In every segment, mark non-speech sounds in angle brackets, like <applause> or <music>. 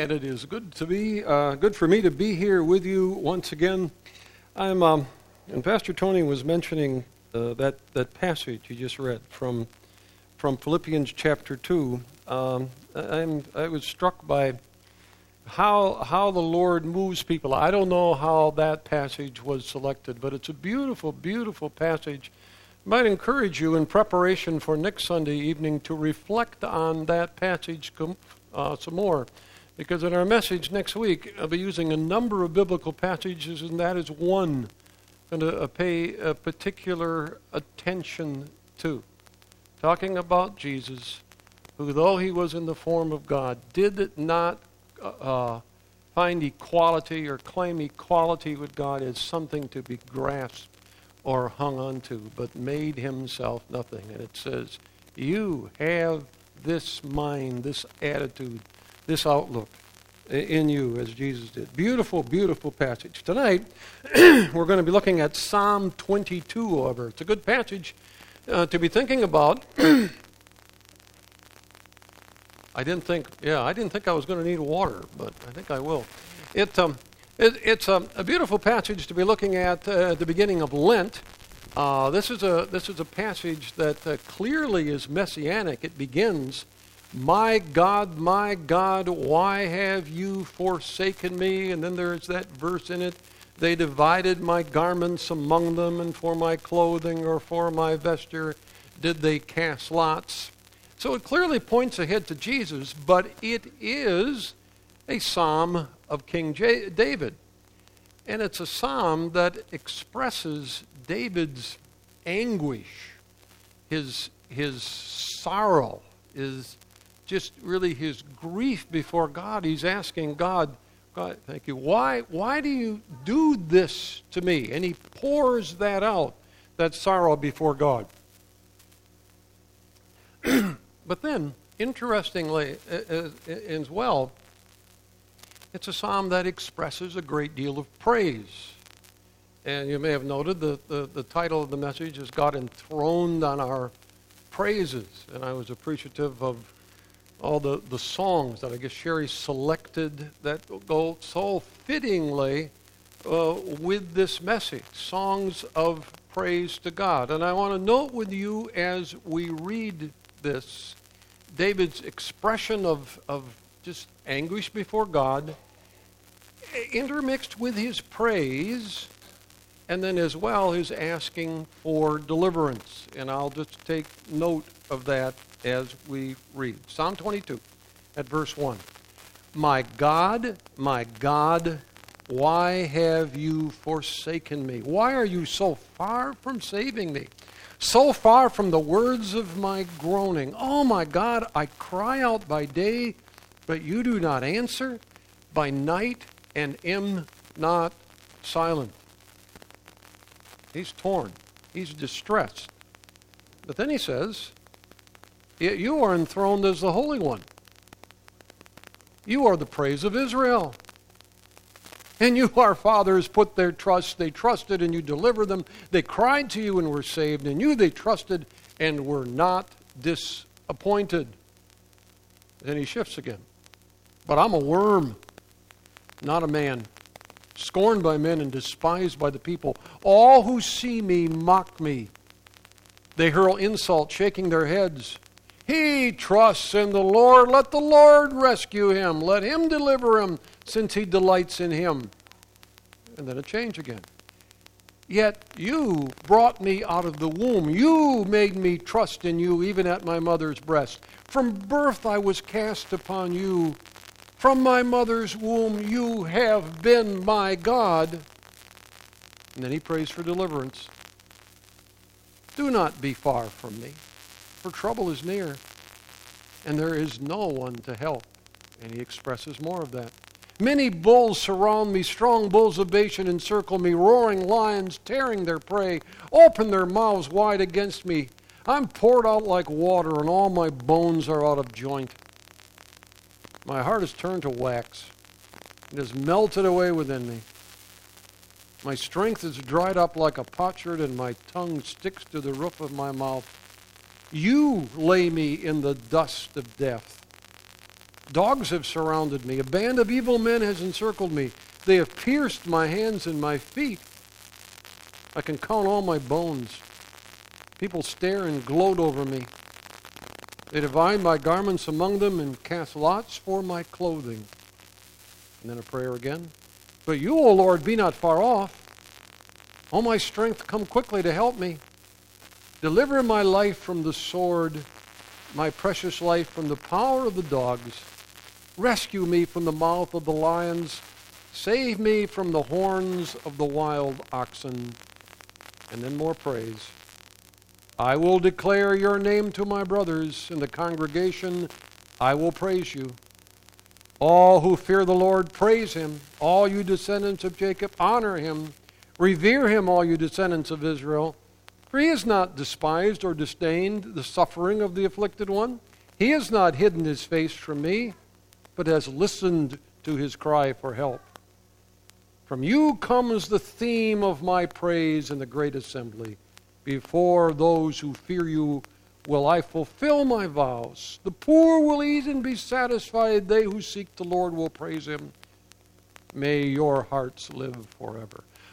And it is good to be, uh, good for me to be here with you once again. I'm, um, and Pastor Tony was mentioning uh, that, that passage you just read from, from Philippians chapter 2. Um, I'm, I was struck by how, how the Lord moves people. I don't know how that passage was selected, but it's a beautiful, beautiful passage. might encourage you in preparation for next Sunday evening to reflect on that passage uh, some more because in our message next week, I'll be using a number of biblical passages, and that is one going to uh, pay a particular attention to. Talking about Jesus, who, though he was in the form of God, did not uh, uh, find equality or claim equality with God as something to be grasped or hung onto, but made himself nothing. And it says, You have this mind, this attitude this outlook in you as Jesus did. Beautiful, beautiful passage. Tonight, <clears throat> we're going to be looking at Psalm 22, however. It's a good passage uh, to be thinking about. <clears throat> I didn't think, yeah, I didn't think I was going to need water, but I think I will. It, um, it it's a, a, beautiful passage to be looking at uh, at the beginning of Lent. Uh, this, is a, this is a passage that uh, clearly is messianic. It begins my God, my God, why have you forsaken me? And then there's that verse in it They divided my garments among them, and for my clothing or for my vesture did they cast lots. So it clearly points ahead to Jesus, but it is a psalm of King J- David. And it's a psalm that expresses David's anguish, his, his sorrow, his just really his grief before God. He's asking God, God, thank you. Why, why do you do this to me? And he pours that out, that sorrow before God. <clears throat> but then, interestingly as well, it's a psalm that expresses a great deal of praise. And you may have noted the, the, the title of the message is God enthroned on our praises. And I was appreciative of all the, the songs that I guess Sherry selected that go so fittingly uh, with this message songs of praise to God. And I want to note with you as we read this David's expression of, of just anguish before God, intermixed with his praise, and then as well his asking for deliverance. And I'll just take note of that as we read. Psalm 22 at verse 1. My God, my God, why have you forsaken me? Why are you so far from saving me? So far from the words of my groaning. Oh my God, I cry out by day, but you do not answer, by night, and am not silent. He's torn, he's distressed. But then he says, you are enthroned as the Holy One. You are the praise of Israel. And you, our fathers, put their trust. They trusted and you delivered them. They cried to you and were saved. And you they trusted and were not disappointed. Then he shifts again. But I'm a worm, not a man, scorned by men and despised by the people. All who see me mock me. They hurl insult, shaking their heads. He trusts in the Lord. Let the Lord rescue him. Let him deliver him, since he delights in him. And then a change again. Yet you brought me out of the womb. You made me trust in you, even at my mother's breast. From birth I was cast upon you. From my mother's womb you have been my God. And then he prays for deliverance. Do not be far from me for trouble is near, and there is no one to help. And he expresses more of that. Many bulls surround me, strong bulls of Bashan encircle me, roaring lions tearing their prey, open their mouths wide against me. I'm poured out like water, and all my bones are out of joint. My heart is turned to wax. It has melted away within me. My strength is dried up like a potsherd, and my tongue sticks to the roof of my mouth. You lay me in the dust of death. Dogs have surrounded me. A band of evil men has encircled me. They have pierced my hands and my feet. I can count all my bones. People stare and gloat over me. They divide my garments among them and cast lots for my clothing. And then a prayer again. But you, O Lord, be not far off. O my strength, come quickly to help me. Deliver my life from the sword, my precious life from the power of the dogs. Rescue me from the mouth of the lions. Save me from the horns of the wild oxen. And then more praise. I will declare your name to my brothers in the congregation. I will praise you. All who fear the Lord, praise him. All you descendants of Jacob, honor him. Revere him, all you descendants of Israel. For he has not despised or disdained the suffering of the afflicted one. He has not hidden his face from me, but has listened to his cry for help. From you comes the theme of my praise in the great assembly. Before those who fear you will I fulfill my vows. The poor will eat and be satisfied. They who seek the Lord will praise him. May your hearts live forever.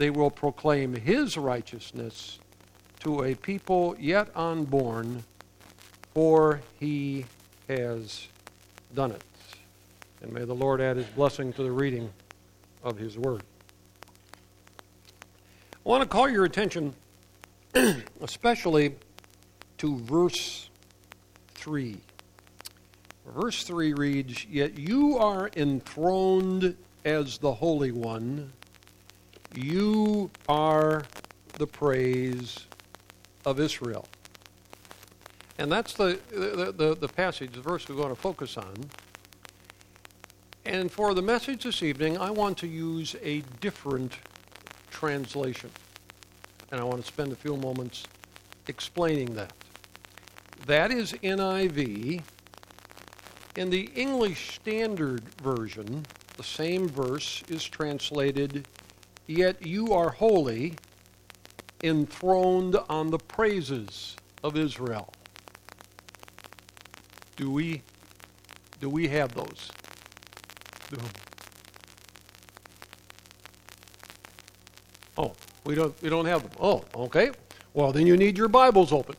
They will proclaim his righteousness to a people yet unborn, for he has done it. And may the Lord add his blessing to the reading of His Word. I want to call your attention <clears throat> especially to verse 3. Verse 3 reads, Yet you are enthroned as the Holy One, you are the praise of Israel. And that's the, the, the, the passage, the verse we're going to focus on. And for the message this evening, I want to use a different translation. And I want to spend a few moments explaining that. That is NIV. In the English Standard Version, the same verse is translated, Yet you are holy, enthroned on the praises of Israel. Do we, do we have those? Oh, we don't we don't have them. Oh, okay. Well, then you need your Bibles open.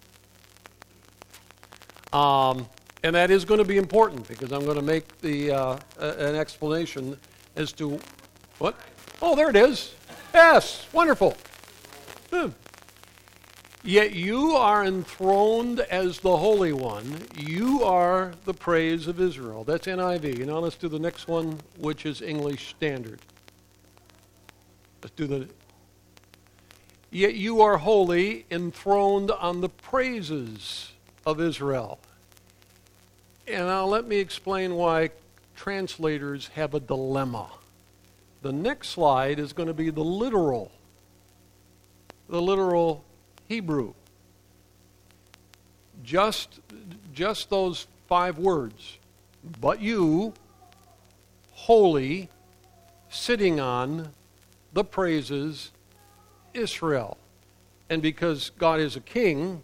<laughs> um, and that is going to be important because I'm going to make the uh, an explanation as to what. Oh, there it is. Yes, wonderful. Hmm. Yet you are enthroned as the Holy One. You are the praise of Israel. That's NIV. Now let's do the next one, which is English Standard. Let's do the. Yet you are holy, enthroned on the praises of Israel. And now let me explain why translators have a dilemma. The next slide is going to be the literal. The literal Hebrew. Just, just those five words. But you, holy, sitting on the praises, Israel. And because God is a king,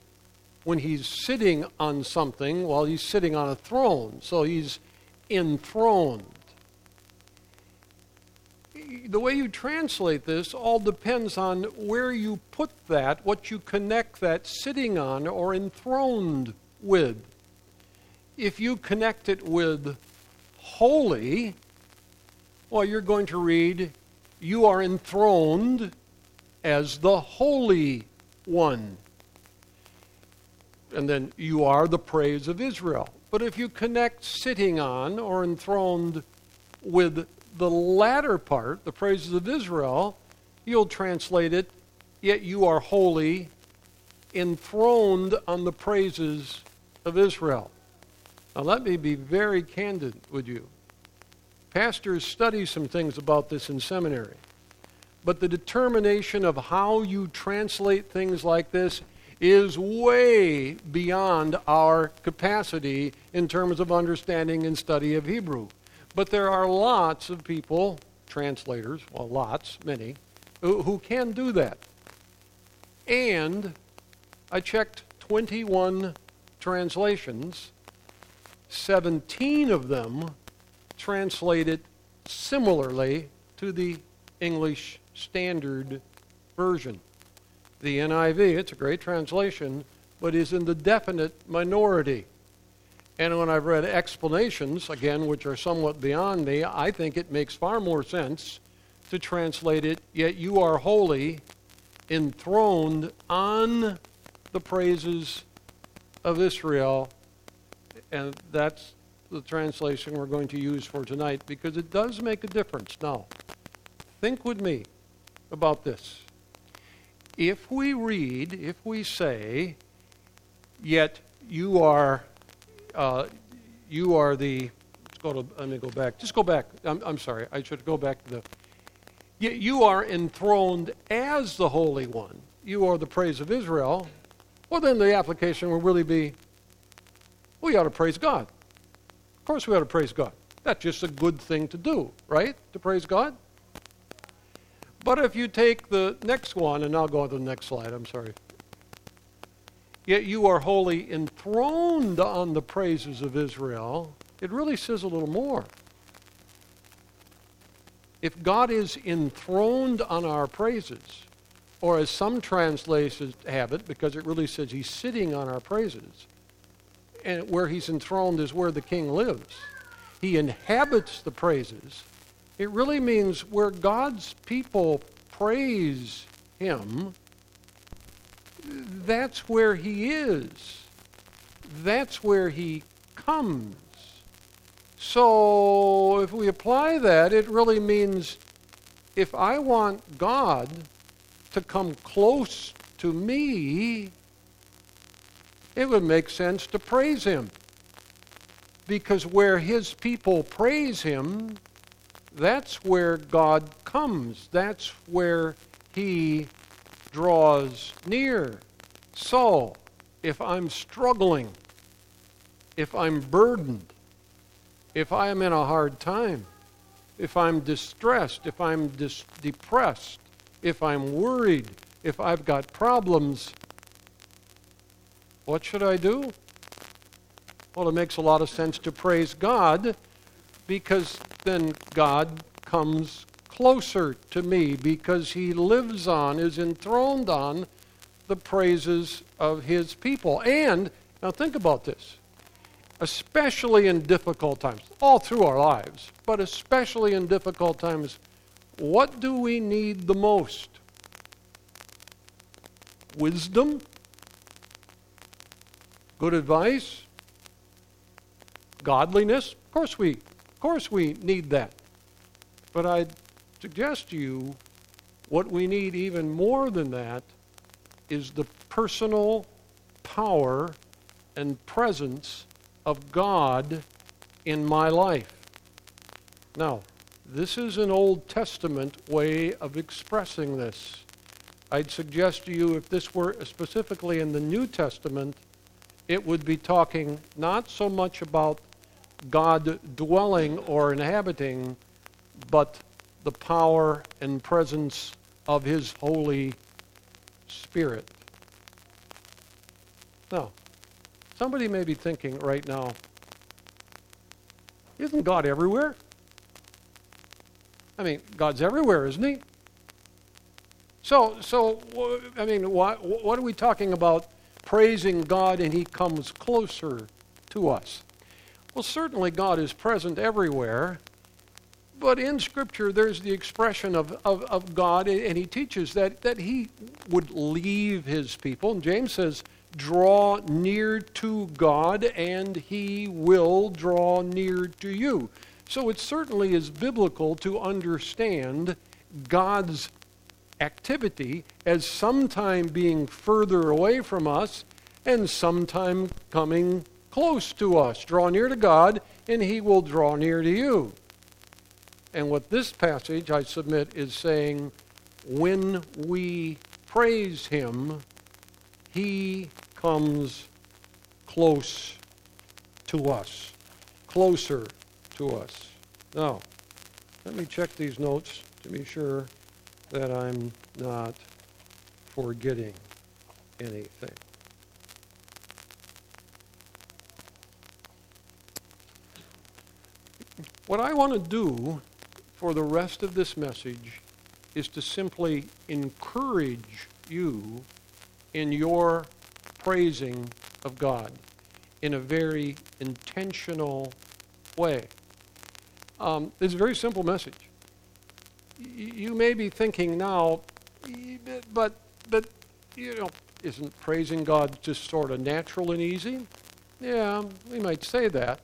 when he's sitting on something, well, he's sitting on a throne. So he's enthroned the way you translate this all depends on where you put that, what you connect that sitting on or enthroned with. If you connect it with holy, well, you're going to read, You are enthroned as the Holy One. And then you are the praise of Israel. But if you connect sitting on or enthroned with the latter part, the praises of Israel, you'll translate it, yet you are holy, enthroned on the praises of Israel. Now, let me be very candid with you. Pastors study some things about this in seminary, but the determination of how you translate things like this is way beyond our capacity in terms of understanding and study of Hebrew. But there are lots of people, translators, well, lots, many, who, who can do that. And I checked 21 translations, 17 of them translated similarly to the English Standard Version. The NIV, it's a great translation, but is in the definite minority. And when I've read explanations, again, which are somewhat beyond me, I think it makes far more sense to translate it, Yet you are holy, enthroned on the praises of Israel. And that's the translation we're going to use for tonight because it does make a difference. Now, think with me about this. If we read, if we say, yet you are, uh, you are the, let's go to, let me go back, just go back. I'm, I'm sorry, I should go back to the, yet you are enthroned as the Holy One. You are the praise of Israel. Well, then the application will really be, we ought to praise God. Of course, we ought to praise God. That's just a good thing to do, right? To praise God. But if you take the next one, and I'll go on to the next slide, I'm sorry. Yet you are holy enthroned on the praises of Israel, it really says a little more. If God is enthroned on our praises, or as some translations have it, because it really says he's sitting on our praises, and where he's enthroned is where the king lives. He inhabits the praises it really means where God's people praise Him, that's where He is. That's where He comes. So if we apply that, it really means if I want God to come close to me, it would make sense to praise Him. Because where His people praise Him, that's where God comes. That's where He draws near. So, if I'm struggling, if I'm burdened, if I am in a hard time, if I'm distressed, if I'm dis- depressed, if I'm worried, if I've got problems, what should I do? Well, it makes a lot of sense to praise God because then God comes closer to me because he lives on, is enthroned on the praises of his people. And, now think about this, especially in difficult times, all through our lives, but especially in difficult times, what do we need the most? Wisdom? Good advice? Godliness? Of course we of course, we need that. But I'd suggest to you what we need even more than that is the personal power and presence of God in my life. Now, this is an Old Testament way of expressing this. I'd suggest to you if this were specifically in the New Testament, it would be talking not so much about God dwelling or inhabiting, but the power and presence of His Holy Spirit. Now, somebody may be thinking right now, isn't God everywhere? I mean, God's everywhere, isn't He? So, so I mean, what, what are we talking about? Praising God and He comes closer to us. Well, certainly God is present everywhere, but in Scripture there's the expression of, of, of God, and He teaches that, that He would leave His people. And James says, draw near to God, and He will draw near to you. So it certainly is biblical to understand God's activity as sometime being further away from us and sometime coming close to us. Draw near to God, and he will draw near to you. And what this passage, I submit, is saying when we praise him, he comes close to us, closer to us. Now, let me check these notes to be sure that I'm not forgetting anything. What I want to do for the rest of this message is to simply encourage you in your praising of God in a very intentional way. Um, it's a very simple message. Y- you may be thinking now, but, but, you know, isn't praising God just sort of natural and easy? Yeah, we might say that.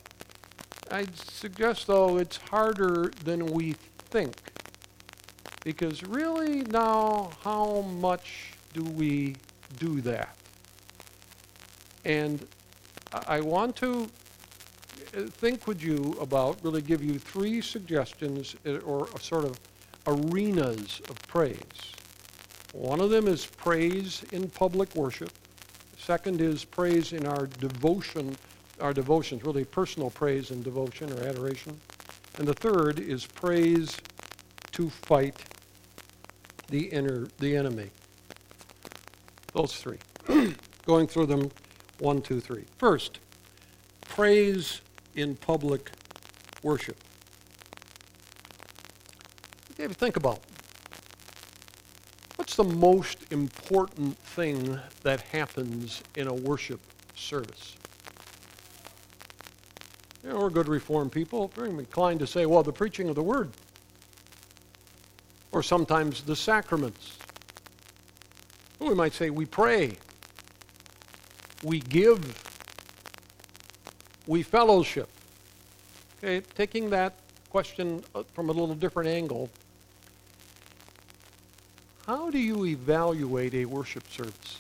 I'd suggest, though, it's harder than we think. Because really, now, how much do we do that? And I want to uh, think with you about, really give you three suggestions uh, or sort of arenas of praise. One of them is praise in public worship. Second is praise in our devotion, our devotions, really personal praise and devotion or adoration. And the third is praise to fight the inner the enemy. Those three. <clears throat> Going through them one, two, three. First, praise in public worship. Okay, think about what's the most important thing that happens in a worship service? You know, we're good Reformed people, very inclined to say, well, the preaching of the Word, or sometimes the sacraments. we might say we pray, we give, we fellowship. Okay, taking that question uh, from a little different angle, how do you evaluate a worship service?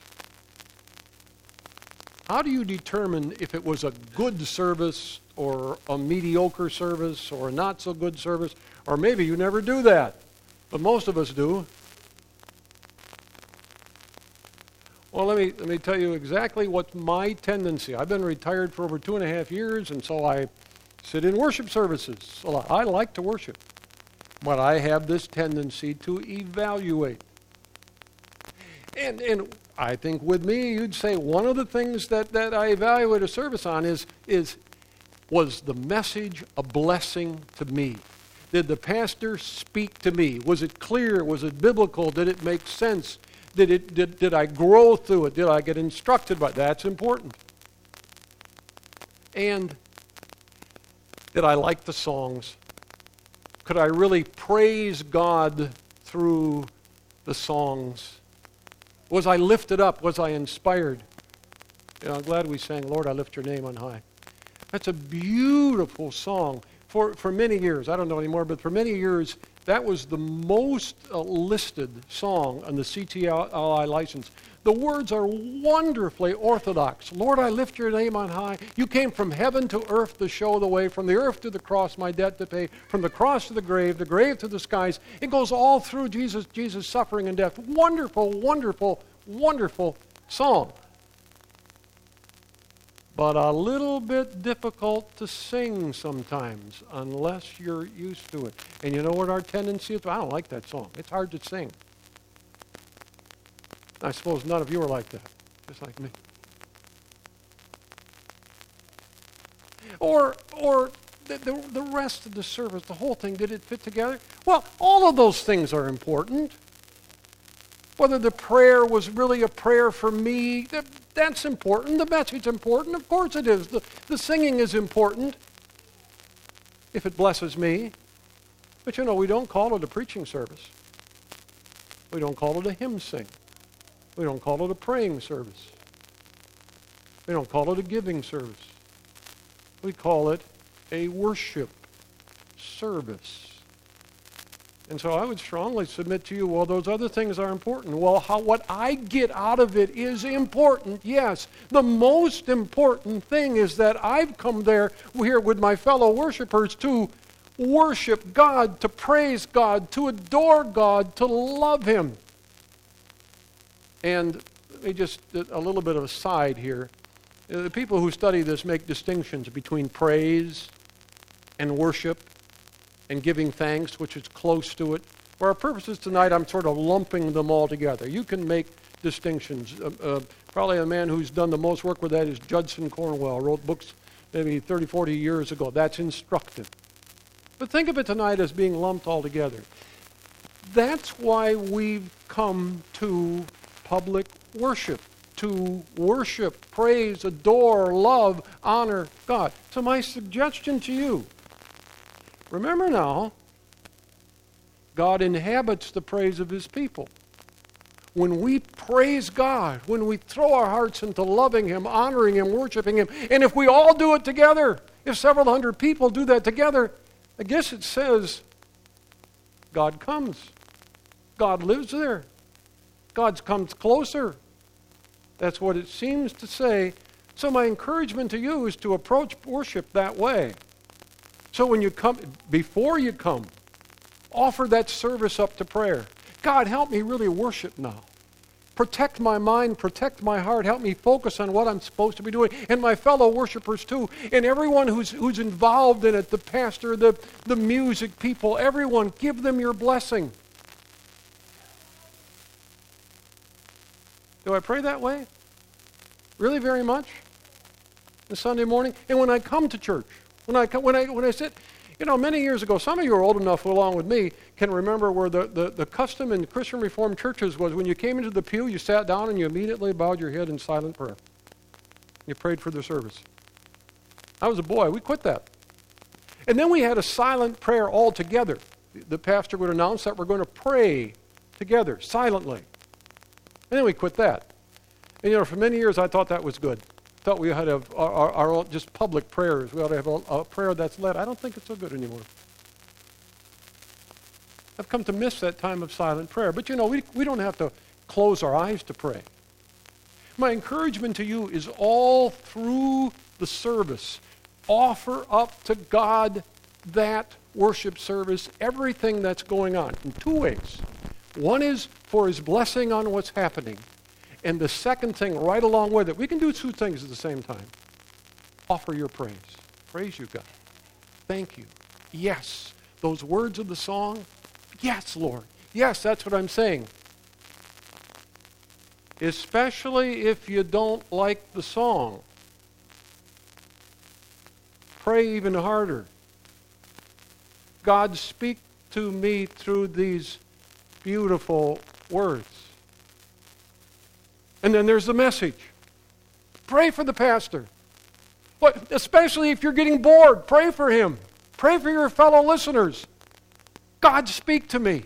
How do you determine if it was a good service or a mediocre service or a not so good service? Or maybe you never do that, but most of us do. Well, let me, let me tell you exactly what's my tendency. I've been retired for over two and a half years, and so I sit in worship services. So I like to worship. But I have this tendency to evaluate. And, and I think with me, you'd say one of the things that, that I evaluate a service on is, is was the message a blessing to me? Did the pastor speak to me? Was it clear? Was it biblical? Did it make sense? Did, it, did, did I grow through it? Did I get instructed by it? That's important. And did I like the songs? Could I really praise God through the songs? Was I lifted up? Was I inspired? You know, I'm glad we sang, Lord, I lift your name on high. That's a beautiful song. For, for many years, I don't know anymore, but for many years, that was the most uh, listed song on the CCLI license. The words are wonderfully orthodox. Lord, I lift your name on high. You came from heaven to earth to show the way, from the earth to the cross, my debt to pay, from the cross to the grave, the grave to the skies. It goes all through Jesus, Jesus' suffering and death. Wonderful, wonderful, wonderful song but a little bit difficult to sing sometimes unless you're used to it. And you know what our tendency is? I don't like that song. It's hard to sing. I suppose none of you are like that, just like me. Or, or the, the, the rest of the service, the whole thing, did it fit together? Well, all of those things are important. Whether the prayer was really a prayer for me, that's important. The message important. Of course it is. The, the singing is important if it blesses me. But you know, we don't call it a preaching service. We don't call it a hymn sing. We don't call it a praying service. We don't call it a giving service. We call it a worship service. And so I would strongly submit to you, well, those other things are important. Well, how, what I get out of it is important, yes. The most important thing is that I've come there here with my fellow worshipers to worship God, to praise God, to adore God, to love Him. And let me just, a little bit of a side here. The people who study this make distinctions between praise and worship and giving thanks, which is close to it. For our purposes tonight, I'm sort of lumping them all together. You can make distinctions. Uh, uh, probably a man who's done the most work with that is Judson Cornwell, wrote books maybe 30, 40 years ago. That's instructive. But think of it tonight as being lumped all together. That's why we've come to public worship to worship, praise, adore, love, honor God. So, my suggestion to you remember now, God inhabits the praise of his people. When we praise God, when we throw our hearts into loving Him, honoring Him, worshiping Him, and if we all do it together, if several hundred people do that together, I guess it says God comes. God lives there. God comes closer. That's what it seems to say. So, my encouragement to you is to approach worship that way. So, when you come, before you come, offer that service up to prayer. God, help me really worship now. Protect my mind, protect my heart, help me focus on what I'm supposed to be doing, and my fellow worshipers too, and everyone who's, who's involved in it the pastor, the, the music people, everyone, give them your blessing. Do I pray that way? Really, very much? The Sunday morning? And when I come to church, when I, come, when I, when I sit, you know, many years ago, some of you are old enough, along with me, can remember where the, the, the custom in Christian Reformed churches was when you came into the pew, you sat down and you immediately bowed your head in silent prayer. You prayed for the service. I was a boy. We quit that. And then we had a silent prayer all together. The pastor would announce that we're going to pray together, silently. And then we quit that. And you know, for many years I thought that was good. Thought we had to have our, our, our just public prayers. We ought to have a, a prayer that's led. I don't think it's so good anymore. I've come to miss that time of silent prayer. But you know, we, we don't have to close our eyes to pray. My encouragement to you is all through the service. Offer up to God that worship service, everything that's going on, in two ways. One is for his blessing on what's happening. And the second thing, right along with it, we can do two things at the same time. Offer your praise. Praise you, God. Thank you. Yes. Those words of the song, yes, Lord. Yes, that's what I'm saying. Especially if you don't like the song. Pray even harder. God, speak to me through these beautiful words. And then there's the message. Pray for the pastor. But especially if you're getting bored, pray for him. Pray for your fellow listeners. God, speak to me.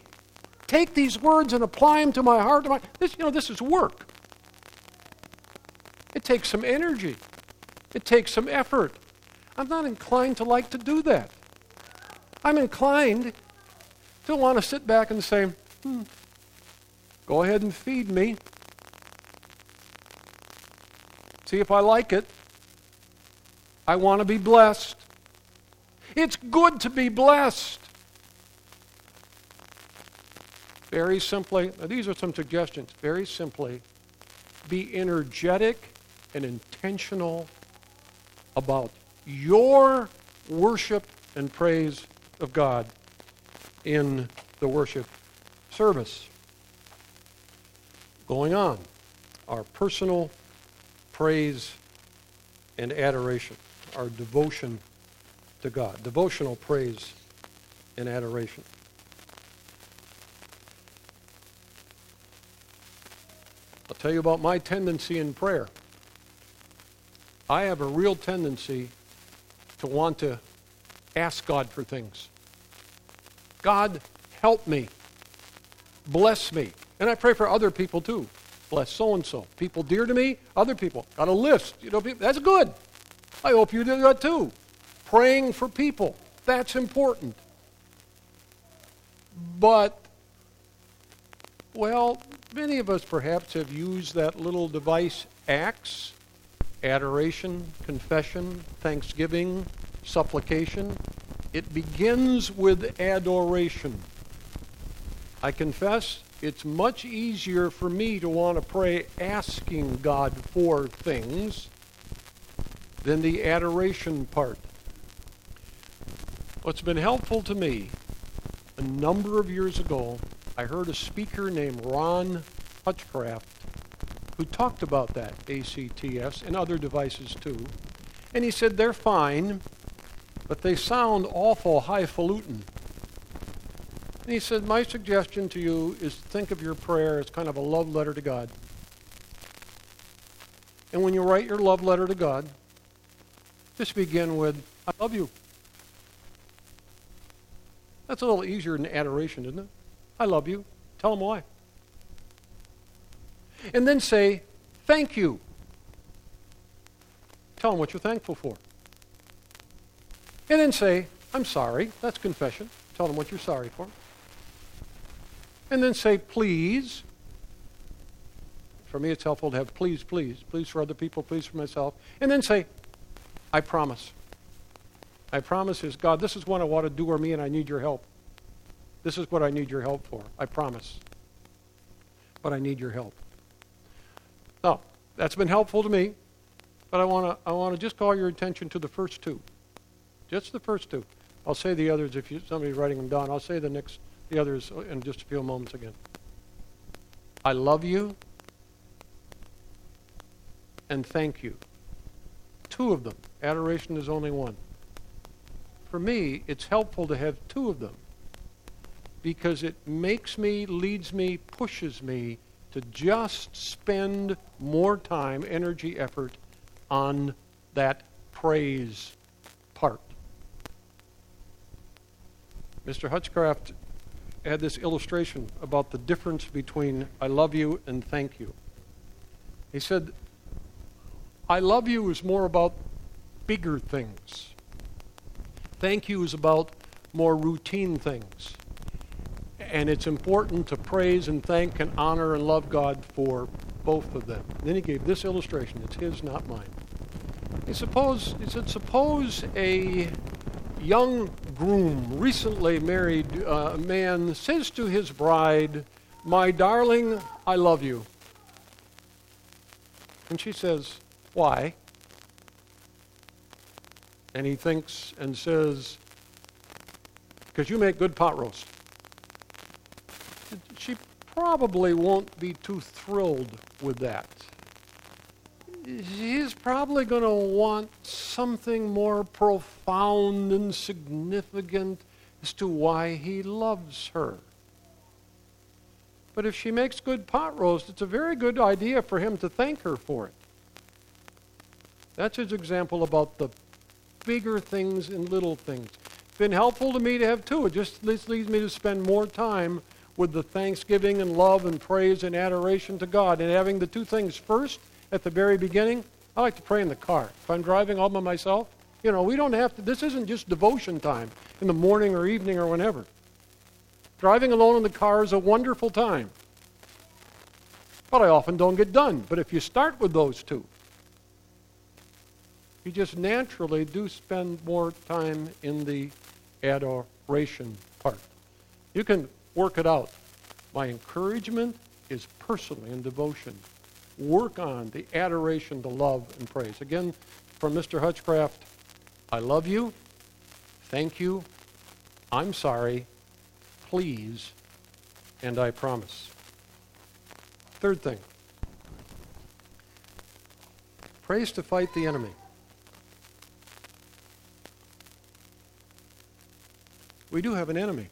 Take these words and apply them to my heart. To my, this, you know, this is work. It takes some energy. It takes some effort. I'm not inclined to like to do that. I'm inclined to want to sit back and say, Hmm. Go ahead and feed me. See if I like it. I want to be blessed. It's good to be blessed. Very simply, these are some suggestions. Very simply, be energetic and intentional about your worship and praise of God in the worship service going on our personal praise and adoration, our devotion to God, devotional praise and adoration. I'll tell you about my tendency in prayer. I have a real tendency to want to ask God for things. God, help me bless me. And I pray for other people too. Bless so and so. People dear to me, other people. Got a list. You know, that's good. I hope you do that too. Praying for people. That's important. But, well, many of us perhaps have used that little device, acts, adoration, confession, thanksgiving, supplication. It begins with adoration. I confess it's much easier for me to want to pray asking God for things than the adoration part. What's been helpful to me, a number of years ago, I heard a speaker named Ron Hutchcraft who talked about that, ACTS, and other devices too. And he said they're fine, but they sound awful highfalutin. And he said, My suggestion to you is to think of your prayer as kind of a love letter to God. And when you write your love letter to God, just begin with, I love you. That's a little easier than adoration, isn't it? I love you. Tell them why. And then say, thank you. Tell them what you're thankful for. And then say, I'm sorry. That's confession. Tell them what you're sorry for and then say please. For me, it's helpful to have please, please, please for other people, please for myself. And then say, I promise. I promise is, God, this is what I want to do or me and I need your help. This is what I need your help for. I promise. But I need your help. Now, that's been helpful to me, but I want to I want to just call your attention to the first two. Just the first two. I'll say the others if you, somebody's writing them down. I'll say the next the others in just a few moments again. I love you and thank you. Two of them. Adoration is only one. For me, it's helpful to have two of them because it makes me, leads me, pushes me to just spend more time, energy, effort on that praise part. Mr. Hutchcraft had this illustration about the difference between I love you and thank you. He said, I love you is more about bigger things. Thank you is about more routine things. And it's important to praise and thank and honor and love God for both of them. And then he gave this illustration. It's his, not mine. He suppose he said, suppose a young groom, recently married uh, man, says to his bride, My darling, I love you. And she says, Why? And he thinks and says, Because you make good pot roast. She probably won't be too thrilled with that he's probably going to want something more profound and significant as to why he loves her. But if she makes good pot roast, it's a very good idea for him to thank her for it. That's his example about the bigger things and little things. It's been helpful to me to have two. It just leads me to spend more time with the thanksgiving and love and praise and adoration to God and having the two things first at the very beginning, I like to pray in the car. If I'm driving all by myself, you know, we don't have to, this isn't just devotion time in the morning or evening or whenever. Driving alone in the car is a wonderful time. But I often don't get done. But if you start with those two, you just naturally do spend more time in the adoration part. You can work it out. My encouragement is personally in devotion work on the adoration, the love, and praise. Again, from Mr. Hutchcraft, I love you, thank you, I'm sorry, please, and I promise. Third thing praise to fight the enemy. We do have an enemy.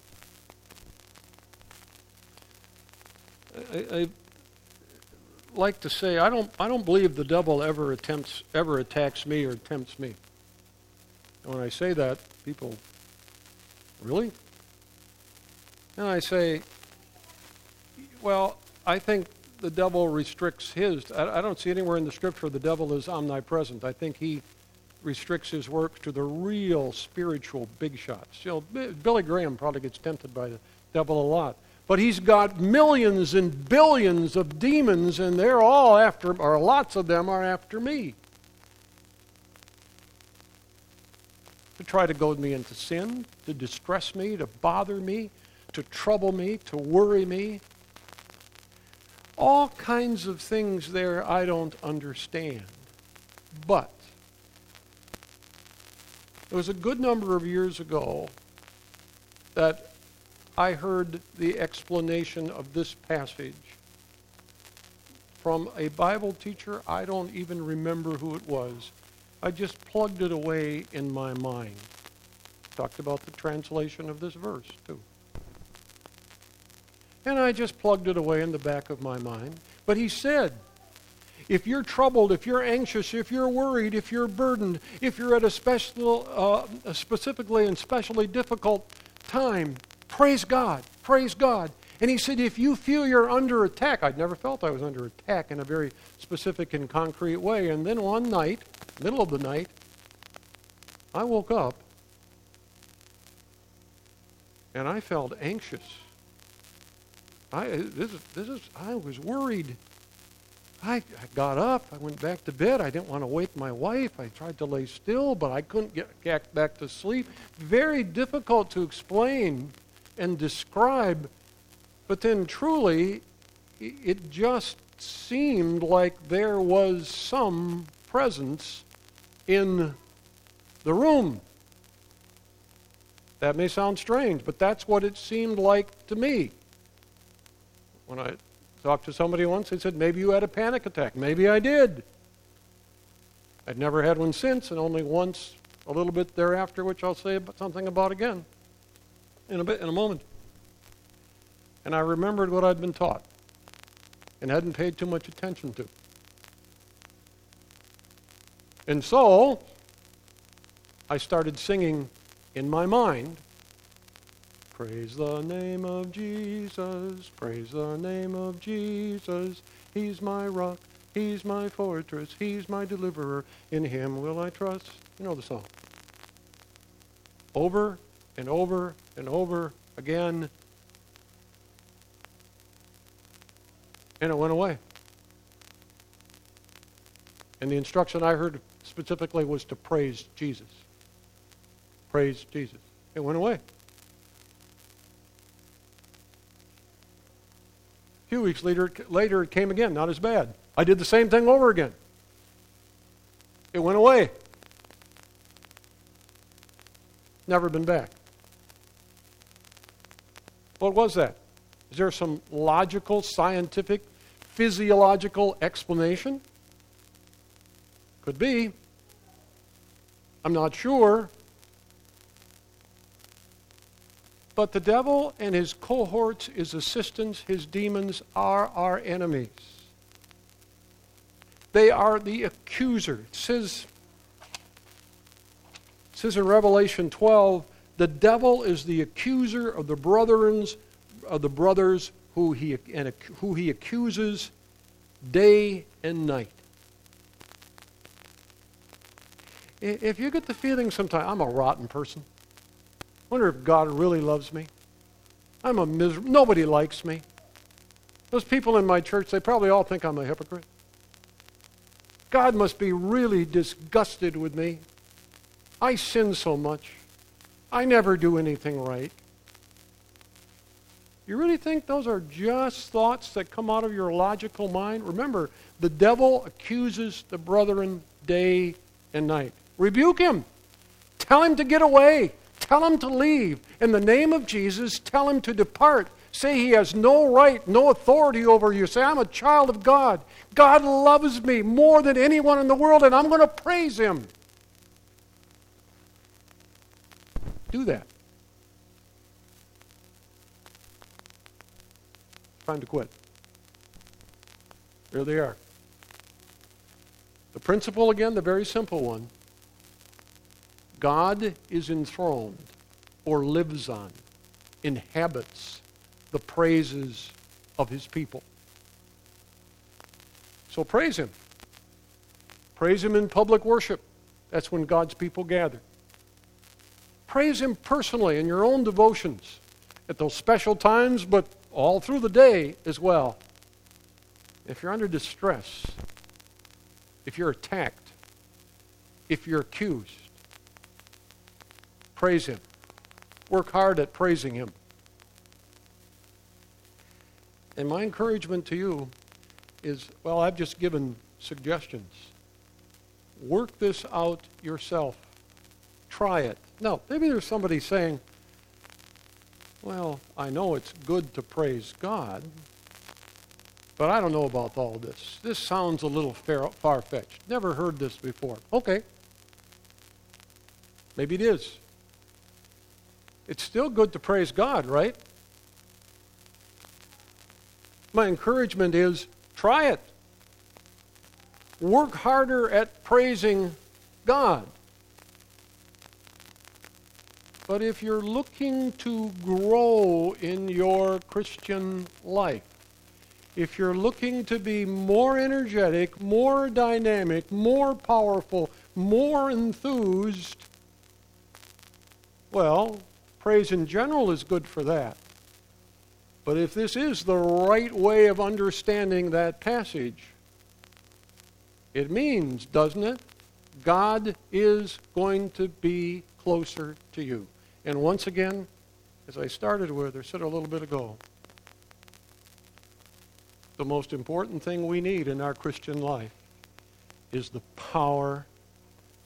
I, I, like to say I don't I don't believe the devil ever attempts ever attacks me or tempts me. And when I say that, people really? And I say, well, I think the devil restricts his. I, I don't see anywhere in the scripture the devil is omnipresent. I think he restricts his work to the real spiritual big shots. You know, Billy Graham probably gets tempted by the devil a lot. But he's got millions and billions of demons, and they're all after, or lots of them are after me. To try to goad me into sin, to distress me, to bother me, to trouble me, to worry me. All kinds of things there I don't understand. But it was a good number of years ago that I heard the explanation of this passage from a Bible teacher. I don't even remember who it was. I just plugged it away in my mind. Talked about the translation of this verse, too. And I just plugged it away in the back of my mind. But he said, if you're troubled, if you're anxious, if you're worried, if you're burdened, if you're at a special, uh, specifically and specially difficult time, praise God, praise God. And he said, if you feel you're under attack, I'd never felt I was under attack in a very specific and concrete way. And then one night, middle of the night, I woke up and I felt anxious. I, uh, this, this is, I was worried. I, I got up. I went back to bed. I didn't want to wake my wife. I tried to lay still, but I couldn't get back to sleep. Very difficult to explain and describe. But then, truly, it just seemed like there was some presence in the room. That may sound strange, but that's what it seemed like to me. When I Talked to somebody once, they said, maybe you had a panic attack. Maybe I did. I'd never had one since, and only once a little bit thereafter, which I'll say something about again in a bit, in a moment. And I remembered what I'd been taught and hadn't paid too much attention to. And so I started singing in my mind Praise the name of Jesus, praise the name of Jesus. He's my rock, he's my fortress, he's my deliverer. In him will I trust. You know the song. Over and over and over again. And it went away. And the instruction I heard specifically was to praise Jesus. Praise Jesus. It went away. A few weeks later, later, it came again, not as bad. I did the same thing over again. It went away. Never been back. What was that? Is there some logical, scientific, physiological explanation? Could be. I'm not sure. But the devil and his cohorts, his assistants, his demons are our enemies. They are the accuser. It says, it says in Revelation 12, the devil is the accuser of the brethrens, of the brothers who he, and, who he accuses day and night. If you get the feeling sometimes, I'm a rotten person wonder if God really loves me. I'm a miserable, nobody likes me. Those people in my church, they probably all think I'm a hypocrite. God must be really disgusted with me. I sin so much. I never do anything right. You really think those are just thoughts that come out of your logical mind? Remember, the devil accuses the brethren day and night. Rebuke him. Tell him to get away. Tell him to leave. In the name of Jesus, tell him to depart. Say he has no right, no authority over you. Say, I'm a child of God. God loves me more than anyone in the world, and I'm going to praise him. Do that. Time to quit. There they are. The principle, again, the very simple one God is enthroned or lives on, inhabits the praises of his people. So praise him. Praise him in public worship. That's when God's people gather. Praise him personally in your own devotions at those special times, but all through the day as well. If you're under distress, if you're attacked, if you're accused, praise Him. Work hard at praising Him. And my encouragement to you is well, I've just given suggestions. Work this out yourself. Try it. Now, maybe there's somebody saying, well, I know it's good to praise God, but I don't know about all this. This sounds a little far fetched. Never heard this before. Okay. Maybe it is. It's still good to praise God, right? My encouragement is try it. Work harder at praising God. But if you're looking to grow in your Christian life, if you're looking to be more energetic, more dynamic, more powerful, more enthused, well, praise in general is good for that. But if this is the right way of understanding that passage, it means, doesn't it? God is going to be closer to you. And once again, as I started with or said a little bit ago, the most important thing we need in our Christian life is the power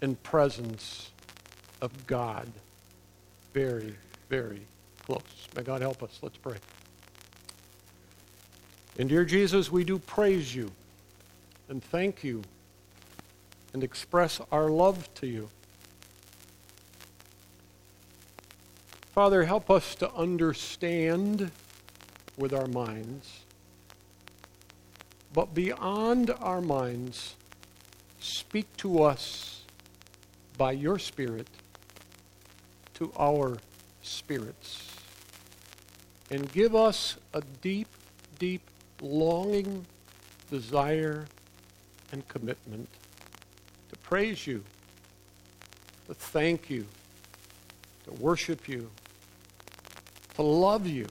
and presence of God. Very, very close. May God help us. Let's pray. And dear Jesus, we do praise you and thank you and express our love to you. Father, help us to understand with our minds, but beyond our minds, speak to us by your Spirit to our spirits. And give us a deep, deep longing, desire, and commitment to praise you, to thank you, to worship you, love you